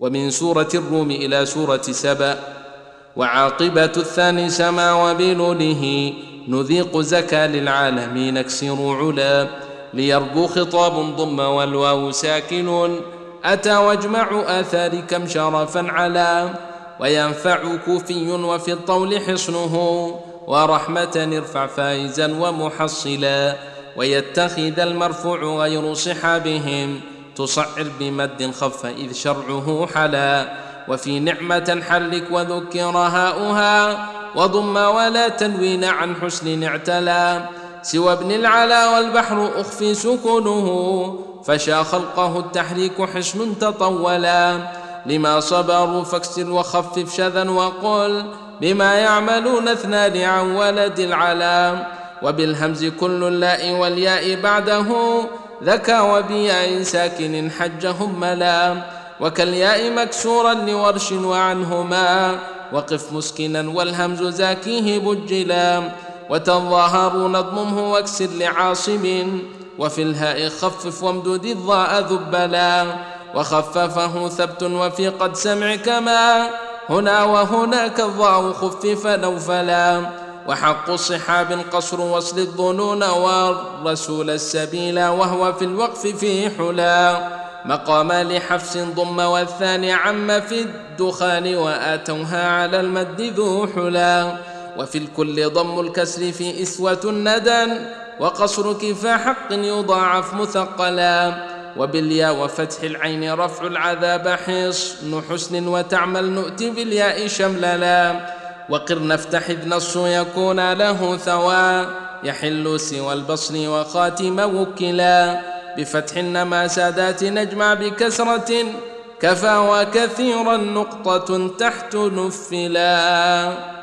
ومن سورة الروم إلى سورة سبأ وعاقبة الثاني سما وبلوله نذيق زكا للعالمين اكسروا علا ليربو خطاب ضم والواو ساكن أتى واجمع آثار كم شرفا على وينفع كوفي وفي الطول حصنه ورحمة ارفع فائزا ومحصلا ويتخذ المرفوع غير صحابهم تصعر بمد خف إذ شرعه حلا وفي نعمة حلك وذكر هاؤها وضم ولا تنوين عن حسن اعتلى سوى ابن العلا والبحر أخفي سكونه فشا خلقه التحريك حسن تطولا لما صبروا فاكسر وخفف شذا وقل بما يعملون اثنان عن ولد العلا وبالهمز كل اللاء والياء بعده ذكى وبياء ساكن حجهم ملا وكالياء مكسورا لورش وعنهما وقف مسكنا والهمز زاكيه بجلا وتظاهر نضممه واكسر لعاصم وفي الهاء خفف وامدد الضاء ذبلا وخففه ثبت وفي قد سمع كما هنا وهناك الضاء خفف نوفلا. وحق الصحاب قصر وصل الظنون والرسول السبيل وهو في الوقف في حلا. مقام لحفص ضم والثاني عم في الدخان وآتوها على المد ذو حلا. وفي الكل ضم الكسر في إسوة الندى وقصر كفى حق يضاعف مثقلا. وبالياء وفتح العين رفع العذاب حصن حسن وتعمل نؤتي بالياء شمللا وقر نفتح إذ نص يكون له ثوى يحل سوى البصر وخاتم وكلا. بفتح النما سادات نجمع بكسرة كفى وكثيرا نقطة تحت نفلا.